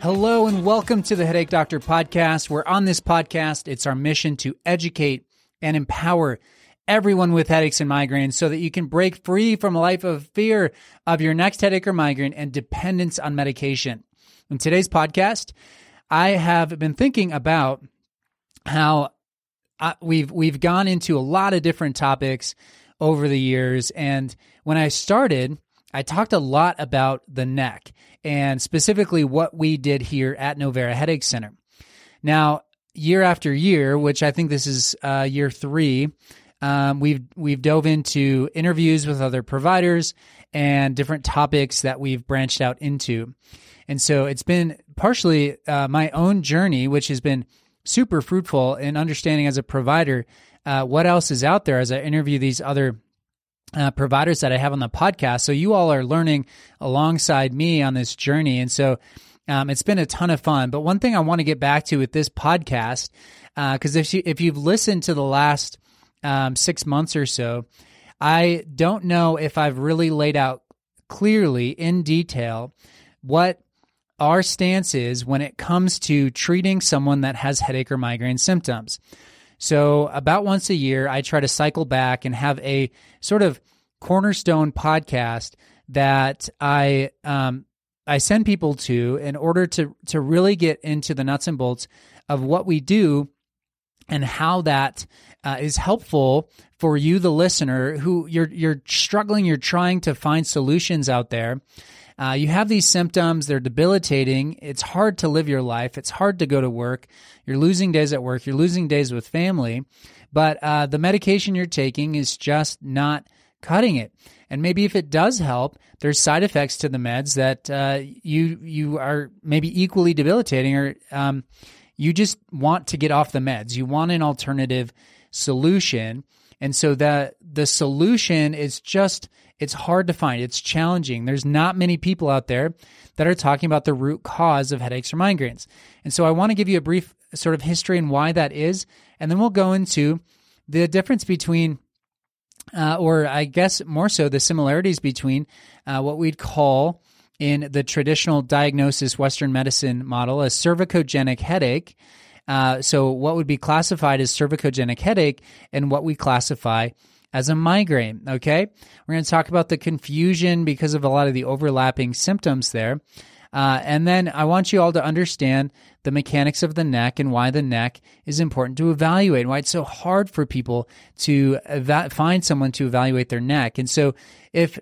Hello and welcome to the Headache Doctor podcast, where on this podcast, it's our mission to educate and empower everyone with headaches and migraines so that you can break free from a life of fear of your next headache or migraine and dependence on medication. In today's podcast, I have been thinking about how uh, we've we've gone into a lot of different topics over the years and when I started, I talked a lot about the neck and specifically what we did here at Novera Headache Center. Now, year after year, which I think this is uh, year three, um, we've we've dove into interviews with other providers and different topics that we've branched out into, and so it's been partially uh, my own journey, which has been super fruitful in understanding as a provider uh, what else is out there as I interview these other uh, providers that I have on the podcast. So you all are learning alongside me on this journey. And so um, it's been a ton of fun. But one thing I want to get back to with this podcast, because uh, if you if you've listened to the last um, six months or so, I don't know if I've really laid out clearly in detail what our stance is when it comes to treating someone that has headache or migraine symptoms. So, about once a year, I try to cycle back and have a sort of cornerstone podcast that I um, I send people to in order to to really get into the nuts and bolts of what we do and how that uh, is helpful for you, the listener, who you're you're struggling, you're trying to find solutions out there. Uh, you have these symptoms, they're debilitating. It's hard to live your life. It's hard to go to work. You're losing days at work. You're losing days with family. But uh, the medication you're taking is just not cutting it. And maybe if it does help, there's side effects to the meds that uh, you you are maybe equally debilitating, or um, you just want to get off the meds. You want an alternative solution, and so the the solution is just it's hard to find. It's challenging. There's not many people out there that are talking about the root cause of headaches or migraines. And so I want to give you a brief sort of history and why that is. And then we'll go into the difference between, uh, or I guess more so, the similarities between uh, what we'd call in the traditional diagnosis Western medicine model a cervicogenic headache. Uh, so, what would be classified as cervicogenic headache and what we classify as a migraine. Okay. We're going to talk about the confusion because of a lot of the overlapping symptoms there. Uh, and then I want you all to understand the mechanics of the neck and why the neck is important to evaluate, why it's so hard for people to eva- find someone to evaluate their neck. And so if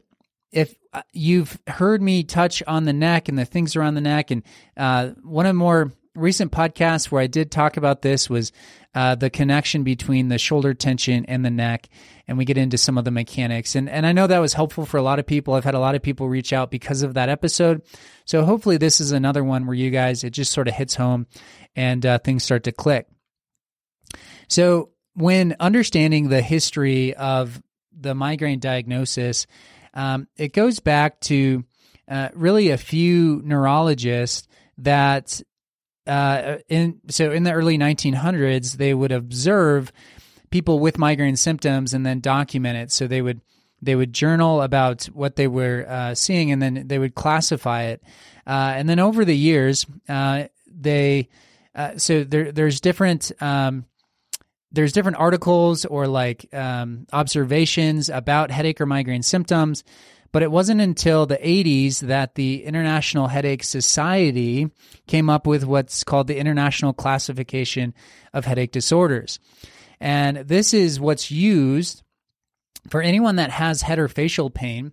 if uh, you've heard me touch on the neck and the things around the neck, and uh, one of the more recent podcast where I did talk about this was uh, the connection between the shoulder tension and the neck, and we get into some of the mechanics. And and I know that was helpful for a lot of people. I've had a lot of people reach out because of that episode. So hopefully this is another one where you guys it just sort of hits home, and uh, things start to click. So when understanding the history of the migraine diagnosis, um, it goes back to uh, really a few neurologists that uh, in so in the early 1900s they would observe people with migraine symptoms and then document it. So they would they would journal about what they were uh, seeing and then they would classify it. Uh, and then over the years uh, they uh, so there there's different um, there's different articles or like um, observations about headache or migraine symptoms but it wasn't until the 80s that the International Headache Society came up with what's called the International Classification of Headache Disorders. And this is what's used for anyone that has head or facial pain.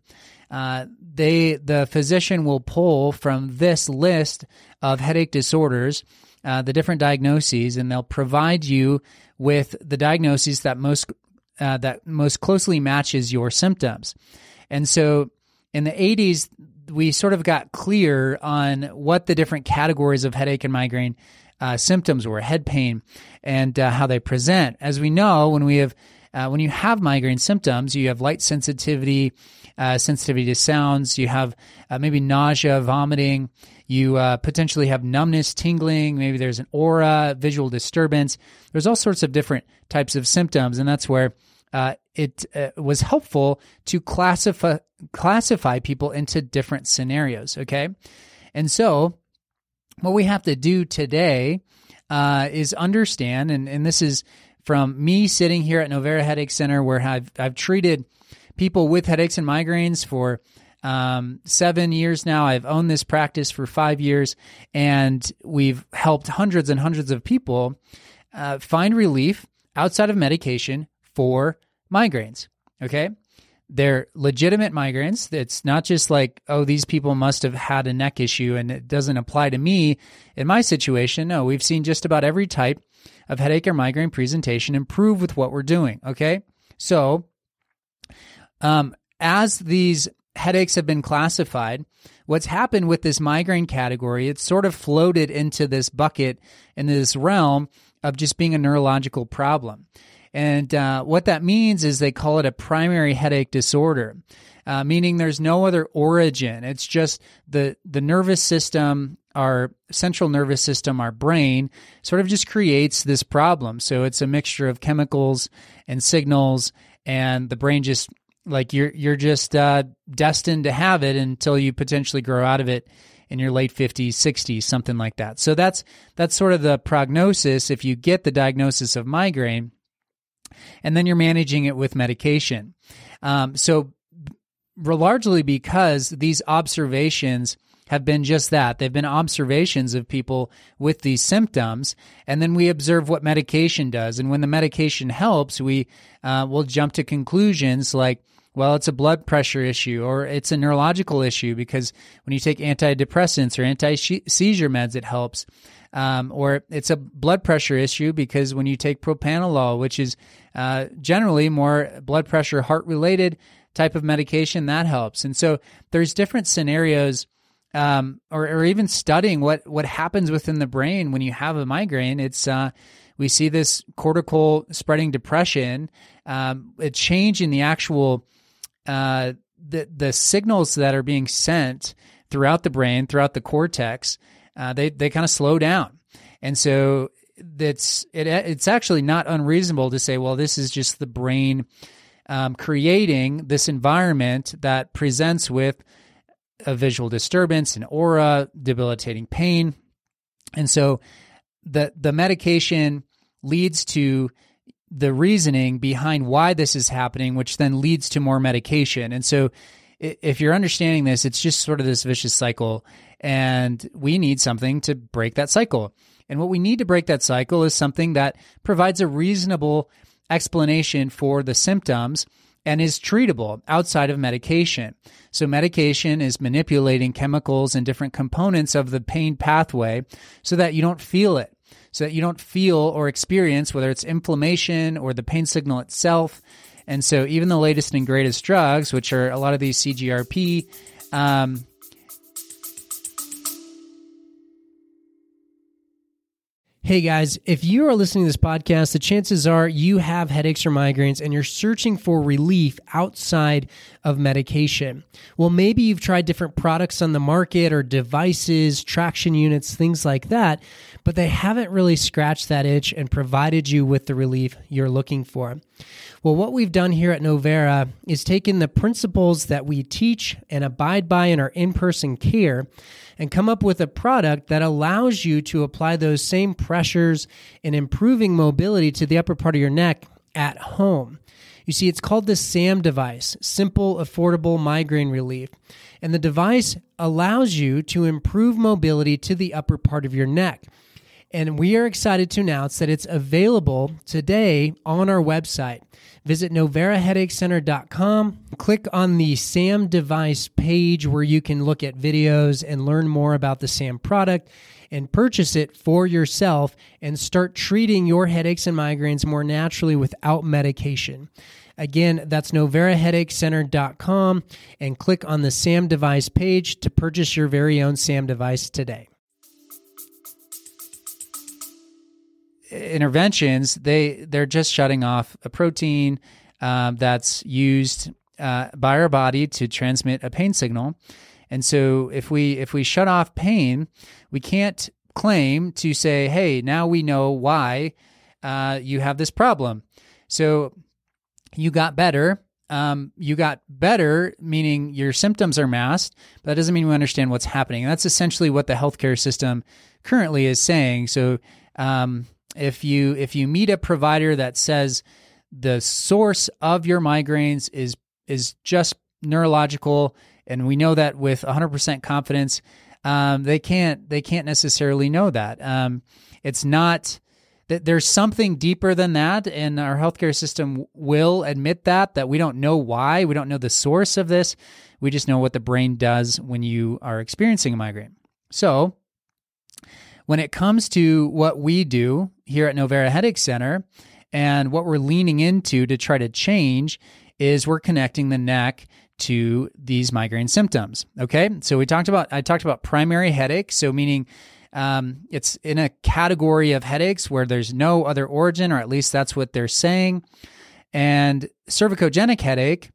Uh, they the physician will pull from this list of headache disorders uh, the different diagnoses, and they'll provide you with the diagnoses that most uh, that most closely matches your symptoms. And so in the 80s, we sort of got clear on what the different categories of headache and migraine uh, symptoms were, head pain, and uh, how they present. As we know, when we have uh, when you have migraine symptoms, you have light sensitivity, uh, sensitivity to sounds. You have uh, maybe nausea, vomiting. You uh, potentially have numbness, tingling. Maybe there's an aura, visual disturbance. There's all sorts of different types of symptoms, and that's where uh, it uh, was helpful to classify classify people into different scenarios. Okay, and so what we have to do today uh, is understand, and, and this is from me sitting here at Novera Headache Center, where I've, I've treated people with headaches and migraines for um, seven years now. I've owned this practice for five years, and we've helped hundreds and hundreds of people uh, find relief outside of medication for migraines. Okay. They're legitimate migraines. It's not just like, oh, these people must have had a neck issue and it doesn't apply to me in my situation. No, we've seen just about every type of headache or migraine presentation improve with what we're doing. Okay. So, um, as these headaches have been classified, what's happened with this migraine category, it's sort of floated into this bucket in this realm of just being a neurological problem. And uh, what that means is they call it a primary headache disorder, uh, meaning there's no other origin. It's just the the nervous system, our central nervous system, our brain, sort of just creates this problem. So it's a mixture of chemicals and signals, and the brain just like you're you're just uh, destined to have it until you potentially grow out of it in your late 50s 60s something like that so that's that's sort of the prognosis if you get the diagnosis of migraine and then you're managing it with medication. Um, so, largely because these observations have been just that. They've been observations of people with these symptoms, and then we observe what medication does. And when the medication helps, we uh, will jump to conclusions like, well, it's a blood pressure issue or it's a neurological issue because when you take antidepressants or anti seizure meds, it helps. Um, or it's a blood pressure issue because when you take propranolol, which is uh, generally more blood pressure, heart related type of medication, that helps. And so there's different scenarios. Um, or, or even studying what, what happens within the brain when you have a migraine. It's uh, we see this cortical spreading depression, um, a change in the actual uh, the the signals that are being sent throughout the brain, throughout the cortex, uh, they they kind of slow down, and so that's it, it's actually not unreasonable to say, well, this is just the brain um, creating this environment that presents with a visual disturbance, an aura, debilitating pain, and so the the medication leads to the reasoning behind why this is happening, which then leads to more medication. And so, if you're understanding this, it's just sort of this vicious cycle, and we need something to break that cycle. And what we need to break that cycle is something that provides a reasonable explanation for the symptoms and is treatable outside of medication. So, medication is manipulating chemicals and different components of the pain pathway so that you don't feel it, so that you don't feel or experience whether it's inflammation or the pain signal itself. And so, even the latest and greatest drugs, which are a lot of these CGRP, um, Hey guys, if you are listening to this podcast, the chances are you have headaches or migraines and you're searching for relief outside of medication. Well, maybe you've tried different products on the market or devices, traction units, things like that, but they haven't really scratched that itch and provided you with the relief you're looking for. Well, what we've done here at Novera is taken the principles that we teach and abide by in our in person care and come up with a product that allows you to apply those same pressures and improving mobility to the upper part of your neck at home. You see, it's called the SAM device, Simple Affordable Migraine Relief. And the device allows you to improve mobility to the upper part of your neck. And we are excited to announce that it's available today on our website. Visit noveraheadachecenter.com. Click on the SAM device page where you can look at videos and learn more about the SAM product and purchase it for yourself and start treating your headaches and migraines more naturally without medication. Again, that's noveraheadachecenter.com and click on the SAM device page to purchase your very own SAM device today. Interventions, they they're just shutting off a protein um, that's used uh, by our body to transmit a pain signal. And so if we if we shut off pain, we can't claim to say, "Hey, now we know why uh, you have this problem." So you got better. Um, you got better, meaning your symptoms are masked, but that doesn't mean we understand what's happening. And that's essentially what the healthcare system currently is saying. So um, if you if you meet a provider that says the source of your migraines is is just neurological, and we know that with 100% confidence, um, they can't they can't necessarily know that. Um, it's not that there's something deeper than that, and our healthcare system will admit that that we don't know why, we don't know the source of this. We just know what the brain does when you are experiencing a migraine. So, when it comes to what we do here at Novera Headache Center and what we're leaning into to try to change is we're connecting the neck to these migraine symptoms. Okay. So we talked about, I talked about primary headache. So meaning um, it's in a category of headaches where there's no other origin, or at least that's what they're saying. And cervicogenic headache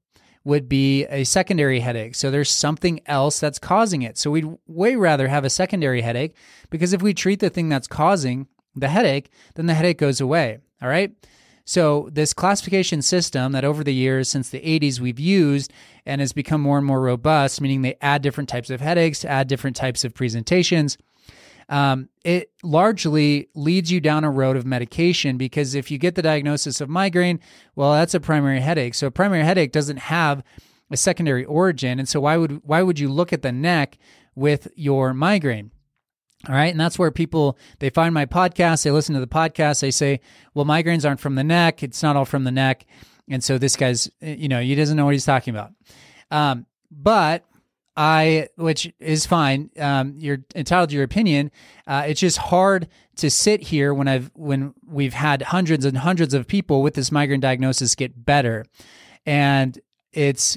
would be a secondary headache. So there's something else that's causing it. So we'd way rather have a secondary headache because if we treat the thing that's causing the headache, then the headache goes away. All right. So, this classification system that over the years, since the 80s, we've used and has become more and more robust, meaning they add different types of headaches, add different types of presentations. Um, it largely leads you down a road of medication because if you get the diagnosis of migraine, well, that's a primary headache. So, a primary headache doesn't have a secondary origin, and so why would why would you look at the neck with your migraine? All right. And that's where people, they find my podcast, they listen to the podcast, they say, well, migraines aren't from the neck. It's not all from the neck. And so this guy's, you know, he doesn't know what he's talking about. Um, but I, which is fine. Um, you're entitled to your opinion. Uh, it's just hard to sit here when I've, when we've had hundreds and hundreds of people with this migraine diagnosis get better. And it's,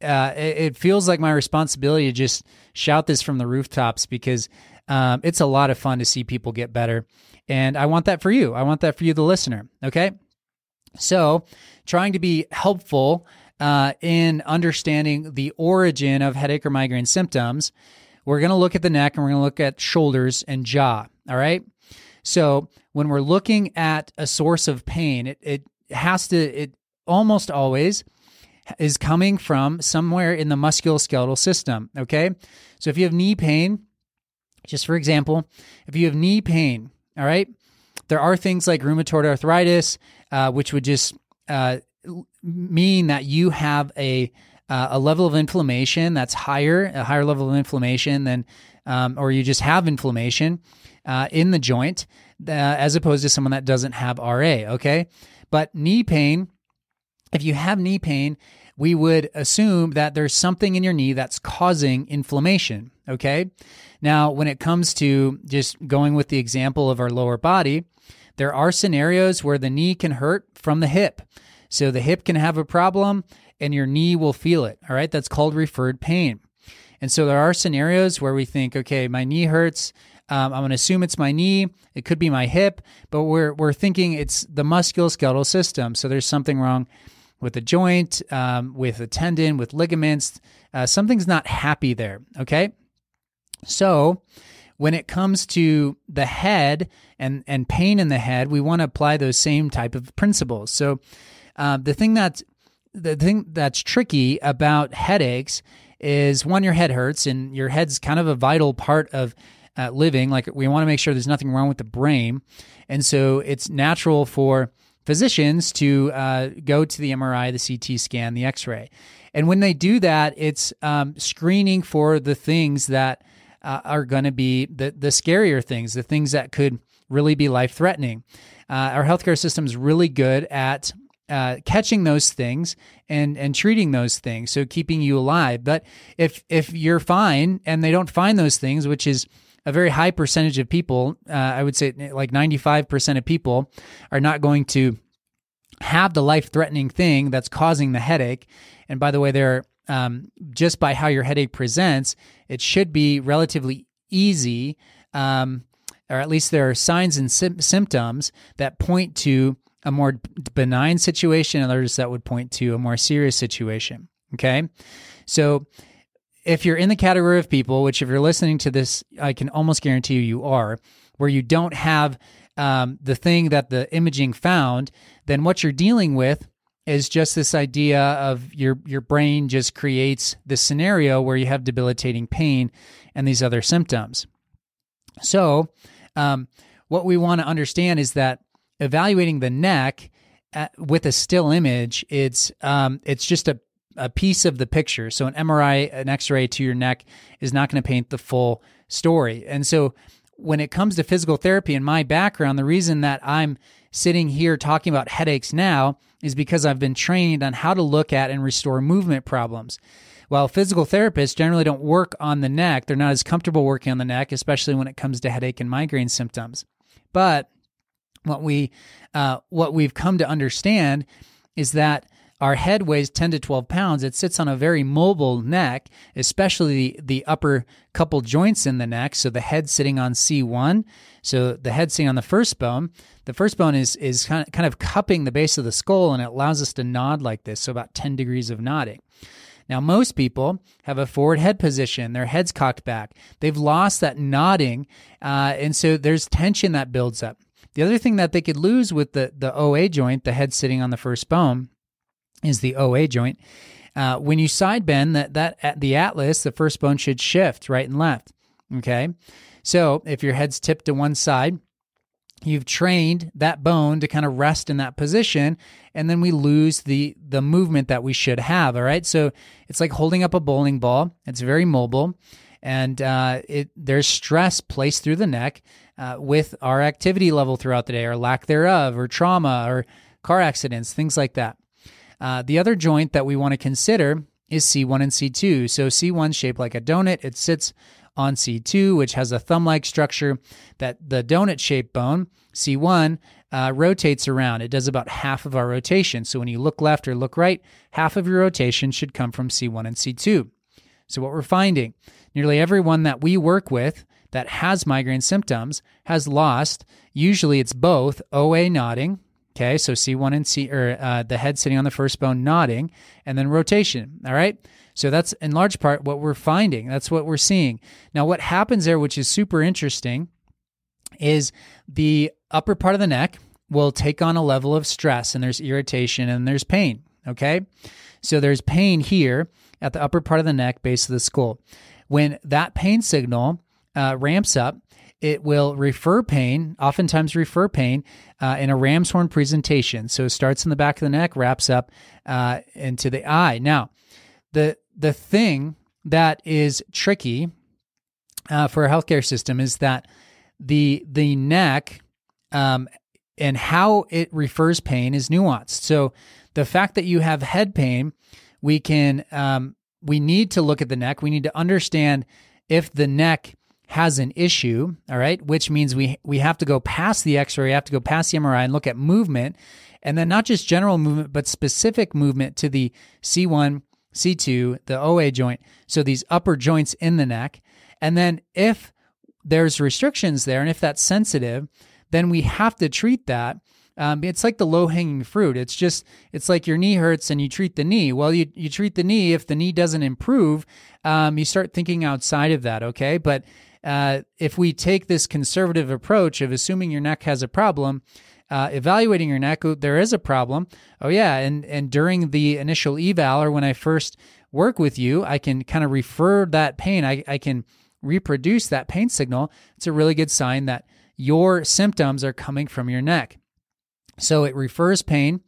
uh, it, it feels like my responsibility to just shout this from the rooftops because um, it's a lot of fun to see people get better. And I want that for you. I want that for you, the listener. Okay. So, trying to be helpful uh, in understanding the origin of headache or migraine symptoms, we're going to look at the neck and we're going to look at shoulders and jaw. All right. So, when we're looking at a source of pain, it, it has to, it almost always is coming from somewhere in the musculoskeletal system. Okay. So, if you have knee pain, just for example, if you have knee pain, all right, there are things like rheumatoid arthritis, uh, which would just uh, mean that you have a uh, a level of inflammation that's higher, a higher level of inflammation than, um, or you just have inflammation uh, in the joint, uh, as opposed to someone that doesn't have RA. Okay, but knee pain, if you have knee pain, we would assume that there's something in your knee that's causing inflammation. Okay. Now, when it comes to just going with the example of our lower body, there are scenarios where the knee can hurt from the hip. So the hip can have a problem and your knee will feel it. All right. That's called referred pain. And so there are scenarios where we think, okay, my knee hurts. Um, I'm going to assume it's my knee. It could be my hip, but we're, we're thinking it's the musculoskeletal system. So there's something wrong with a joint, um, with a tendon, with ligaments. Uh, something's not happy there. Okay. So, when it comes to the head and, and pain in the head, we want to apply those same type of principles. So, uh, the thing that the thing that's tricky about headaches is one, your head hurts, and your head's kind of a vital part of uh, living. Like we want to make sure there's nothing wrong with the brain, and so it's natural for physicians to uh, go to the MRI, the CT scan, the X-ray, and when they do that, it's um, screening for the things that uh, are going to be the the scarier things, the things that could really be life threatening. Uh, our healthcare system is really good at uh, catching those things and and treating those things, so keeping you alive. But if if you're fine and they don't find those things, which is a very high percentage of people, uh, I would say like 95% of people are not going to have the life threatening thing that's causing the headache. And by the way, there um, just by how your headache presents, it should be relatively easy, um, or at least there are signs and sim- symptoms that point to a more benign situation, and others that would point to a more serious situation. Okay. So if you're in the category of people, which if you're listening to this, I can almost guarantee you you are, where you don't have um, the thing that the imaging found, then what you're dealing with is just this idea of your your brain just creates this scenario where you have debilitating pain and these other symptoms. So, um, what we want to understand is that evaluating the neck at, uh, with a still image, it's um, it's just a, a piece of the picture. So, an MRI, an X-ray to your neck is not going to paint the full story. And so, when it comes to physical therapy and my background, the reason that I'm sitting here talking about headaches now is because I've been trained on how to look at and restore movement problems. While physical therapists generally don't work on the neck, they're not as comfortable working on the neck, especially when it comes to headache and migraine symptoms. But what we uh, what we've come to understand is that our head weighs 10 to 12 pounds. It sits on a very mobile neck, especially the, upper couple joints in the neck. So the head sitting on C1. So the head sitting on the first bone. The first bone is, is kind of, kind of cupping the base of the skull and it allows us to nod like this. So about 10 degrees of nodding. Now, most people have a forward head position, their head's cocked back. They've lost that nodding, uh, and so there's tension that builds up. The other thing that they could lose with the, the OA joint, the head sitting on the first bone, is the OA joint. Uh, when you side bend, that that at the atlas, the first bone should shift right and left. Okay, so if your head's tipped to one side, you've trained that bone to kind of rest in that position and then we lose the the movement that we should have all right so it's like holding up a bowling ball it's very mobile and uh, it there's stress placed through the neck uh, with our activity level throughout the day or lack thereof or trauma or car accidents things like that uh, the other joint that we want to consider is c1 and c2 so c1 shaped like a donut it sits on C2, which has a thumb like structure that the donut shaped bone, C1, uh, rotates around. It does about half of our rotation. So when you look left or look right, half of your rotation should come from C1 and C2. So what we're finding, nearly everyone that we work with that has migraine symptoms has lost, usually it's both OA nodding, okay, so C1 and C, or uh, the head sitting on the first bone nodding, and then rotation, all right? So that's in large part what we're finding. That's what we're seeing. Now, what happens there, which is super interesting, is the upper part of the neck will take on a level of stress and there's irritation and there's pain. Okay. So there's pain here at the upper part of the neck, base of the skull. When that pain signal uh, ramps up, it will refer pain, oftentimes refer pain, uh, in a ram's horn presentation. So it starts in the back of the neck, wraps up uh, into the eye. Now, the the thing that is tricky uh, for a healthcare system is that the the neck um, and how it refers pain is nuanced. So the fact that you have head pain, we can um, we need to look at the neck. We need to understand if the neck has an issue. All right, which means we we have to go past the X-ray, we have to go past the MRI and look at movement, and then not just general movement, but specific movement to the C1 C2, the OA joint, so these upper joints in the neck. And then if there's restrictions there and if that's sensitive, then we have to treat that. Um, it's like the low hanging fruit. It's just, it's like your knee hurts and you treat the knee. Well, you, you treat the knee. If the knee doesn't improve, um, you start thinking outside of that. Okay. But uh, if we take this conservative approach of assuming your neck has a problem, uh, evaluating your neck, there is a problem. Oh yeah, and and during the initial eval or when I first work with you, I can kind of refer that pain. I, I can reproduce that pain signal. It's a really good sign that your symptoms are coming from your neck. So it refers pain.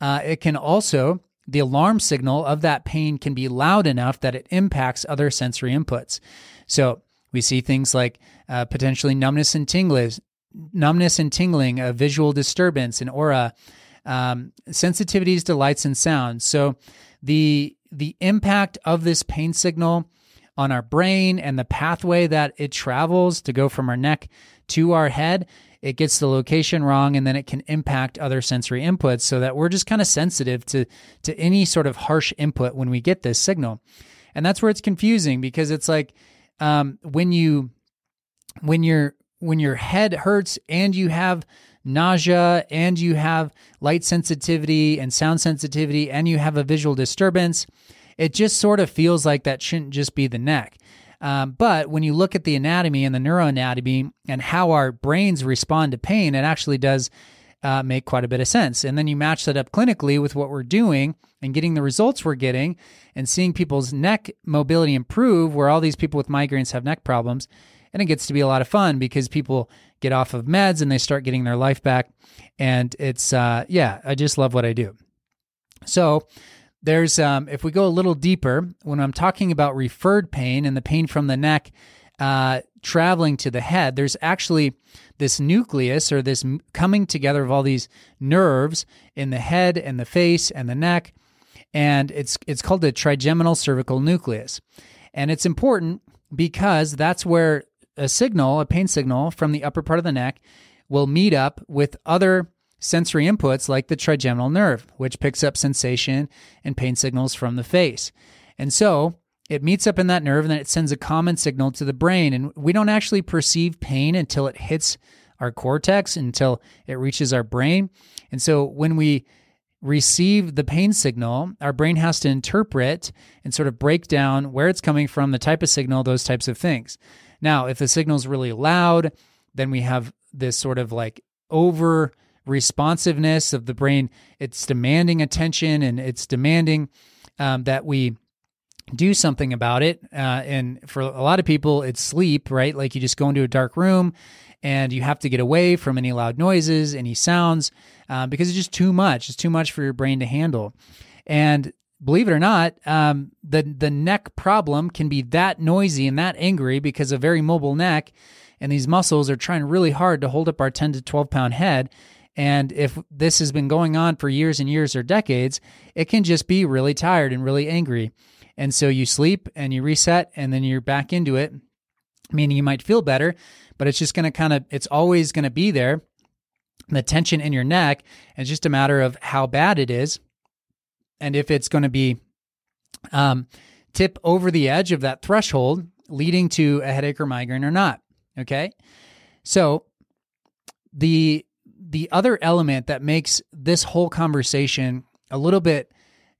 Uh, it can also the alarm signal of that pain can be loud enough that it impacts other sensory inputs. So we see things like uh, potentially numbness and tingling, numbness and tingling, a visual disturbance, an aura, um, sensitivities to lights and sounds. So the the impact of this pain signal on our brain and the pathway that it travels to go from our neck to our head, it gets the location wrong and then it can impact other sensory inputs so that we're just kind of sensitive to to any sort of harsh input when we get this signal. And that's where it's confusing because it's like um, when you when you're when your head hurts and you have nausea and you have light sensitivity and sound sensitivity and you have a visual disturbance, it just sort of feels like that shouldn't just be the neck. Um, but when you look at the anatomy and the neuroanatomy and how our brains respond to pain, it actually does uh, make quite a bit of sense. And then you match that up clinically with what we're doing and getting the results we're getting and seeing people's neck mobility improve, where all these people with migraines have neck problems And it gets to be a lot of fun because people get off of meds and they start getting their life back. And it's, uh, yeah, I just love what I do. So, there's, um, if we go a little deeper, when I'm talking about referred pain and the pain from the neck uh, traveling to the head, there's actually this nucleus or this coming together of all these nerves in the head and the face and the neck. And it's, it's called the trigeminal cervical nucleus. And it's important because that's where a signal, a pain signal from the upper part of the neck, will meet up with other sensory inputs like the trigeminal nerve, which picks up sensation and pain signals from the face. And so it meets up in that nerve and then it sends a common signal to the brain. And we don't actually perceive pain until it hits our cortex, until it reaches our brain. And so when we receive the pain signal, our brain has to interpret and sort of break down where it's coming from, the type of signal, those types of things. Now, if the signal is really loud, then we have this sort of like over responsiveness of the brain. It's demanding attention and it's demanding um, that we do something about it. Uh, and for a lot of people, it's sleep, right? Like you just go into a dark room and you have to get away from any loud noises, any sounds, uh, because it's just too much. It's too much for your brain to handle. And believe it or not, um, the the neck problem can be that noisy and that angry because a very mobile neck and these muscles are trying really hard to hold up our 10 to 12 pound head. And if this has been going on for years and years or decades, it can just be really tired and really angry. And so you sleep and you reset and then you're back into it, meaning you might feel better, but it's just going to kind of, it's always going to be there. The tension in your neck. It's just a matter of how bad it is and if it's going to be um, tip over the edge of that threshold leading to a headache or migraine or not. Okay. So the the other element that makes this whole conversation a little bit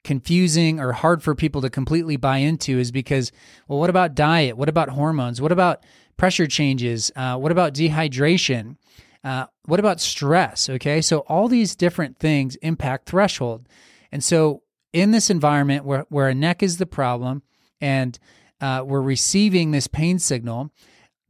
confusing or hard for people to completely buy into is because well what about diet? What about hormones? What about pressure changes? Uh, what about dehydration? Uh, what about stress? Okay so all these different things impact threshold. And so in this environment where, where a neck is the problem and uh, we're receiving this pain signal,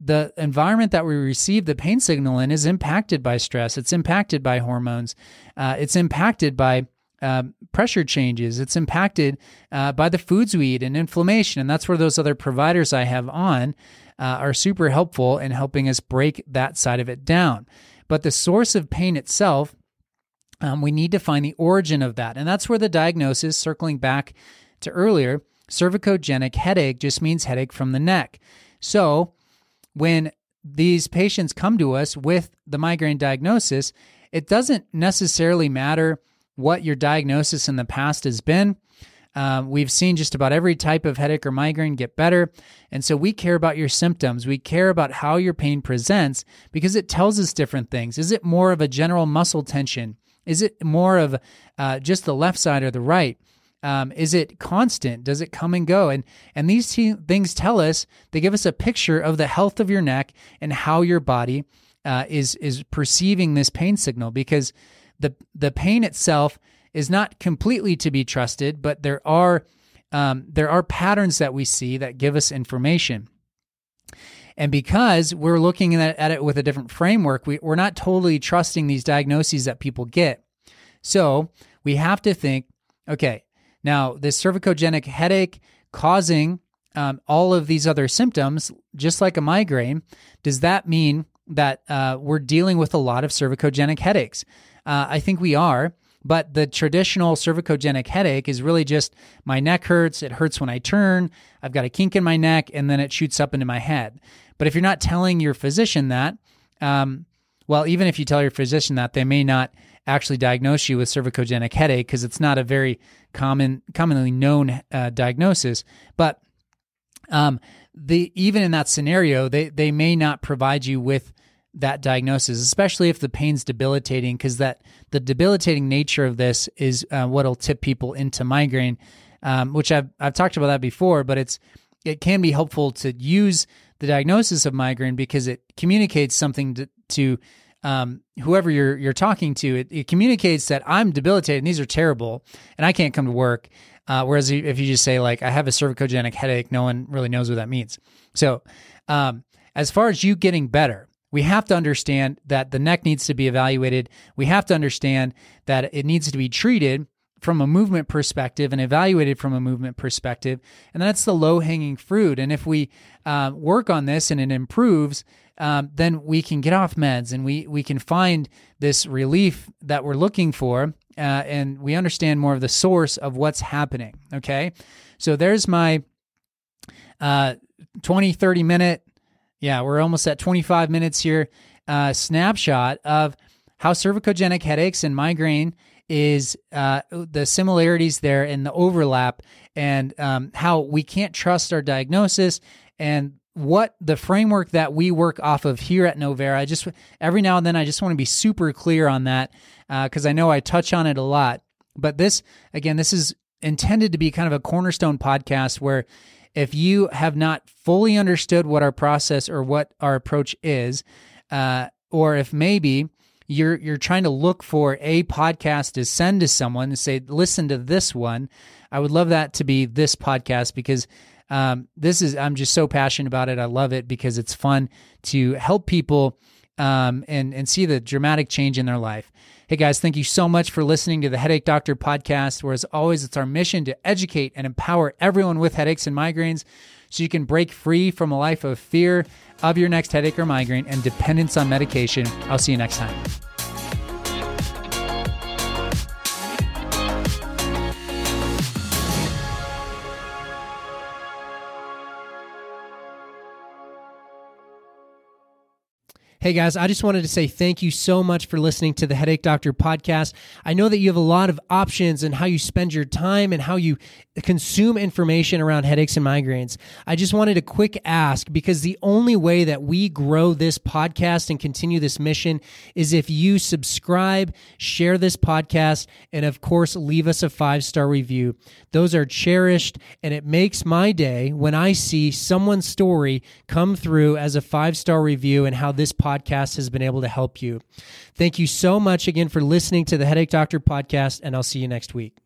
the environment that we receive the pain signal in is impacted by stress. It's impacted by hormones. Uh, it's impacted by uh, pressure changes. It's impacted uh, by the foods we eat and inflammation. And that's where those other providers I have on uh, are super helpful in helping us break that side of it down. But the source of pain itself um, we need to find the origin of that. And that's where the diagnosis, circling back to earlier, cervicogenic headache just means headache from the neck. So when these patients come to us with the migraine diagnosis, it doesn't necessarily matter what your diagnosis in the past has been. Um, we've seen just about every type of headache or migraine get better. And so we care about your symptoms. We care about how your pain presents because it tells us different things. Is it more of a general muscle tension? Is it more of uh, just the left side or the right? Um, is it constant? Does it come and go? And and these t- things tell us they give us a picture of the health of your neck and how your body uh, is is perceiving this pain signal because the the pain itself is not completely to be trusted, but there are um, there are patterns that we see that give us information. And because we're looking at, at it with a different framework, we, we're not totally trusting these diagnoses that people get. So we have to think okay, now this cervicogenic headache causing um, all of these other symptoms, just like a migraine, does that mean that uh, we're dealing with a lot of cervicogenic headaches? Uh, I think we are. But the traditional cervicogenic headache is really just my neck hurts, it hurts when I turn, I've got a kink in my neck, and then it shoots up into my head. But if you're not telling your physician that, um, well, even if you tell your physician that, they may not actually diagnose you with cervicogenic headache because it's not a very common, commonly known uh, diagnosis. But um, the even in that scenario, they they may not provide you with that diagnosis, especially if the pain's debilitating, because that the debilitating nature of this is uh, what'll tip people into migraine, um, which I've I've talked about that before, but it's it can be helpful to use the diagnosis of migraine because it communicates something to, to um, whoever you're you're talking to. It, it, communicates that I'm debilitated and these are terrible, and I can't come to work. Uh, whereas if you just say like I have a cervicogenic headache, no one really knows what that means. So um, as far as you getting better, we have to understand that the neck needs to be evaluated. We have to understand that it needs to be treated from a movement perspective and evaluated from a movement perspective. And that's the low hanging fruit. And if we uh, work on this and it improves, um, then we can get off meds and we, we can find this relief that we're looking for. Uh, and we understand more of the source of what's happening. Okay. So there's my uh, 20, 30 minute yeah, we're almost at 25 minutes here. Uh, snapshot of how cervicogenic headaches and migraine is uh, the similarities there and the overlap, and um, how we can't trust our diagnosis and what the framework that we work off of here at Novera. I just every now and then I just want to be super clear on that because uh, I know I touch on it a lot. But this again, this is intended to be kind of a cornerstone podcast where if you have not fully understood what our process or what our approach is, uh, or if maybe you're you're trying to look for a podcast to send to someone and say, listen to this one, I would love that to be this podcast because um, this is I'm just so passionate about it. I love it because it's fun to help people um, and and see the dramatic change in their life. Hey guys, thank you so much for listening to the Headache Doctor podcast, where as always, it's our mission to educate and empower everyone with headaches and migraines so you can break free from a life of fear of your next headache or migraine and dependence on medication. I'll see you next time. Hey guys, I just wanted to say thank you so much for listening to the Headache Doctor podcast. I know that you have a lot of options in how you spend your time and how you consume information around headaches and migraines. I just wanted a quick ask because the only way that we grow this podcast and continue this mission is if you subscribe, share this podcast, and of course, leave us a five star review. Those are cherished, and it makes my day when I see someone's story come through as a five star review and how this podcast podcast has been able to help you. Thank you so much again for listening to the Headache Doctor podcast, and I'll see you next week.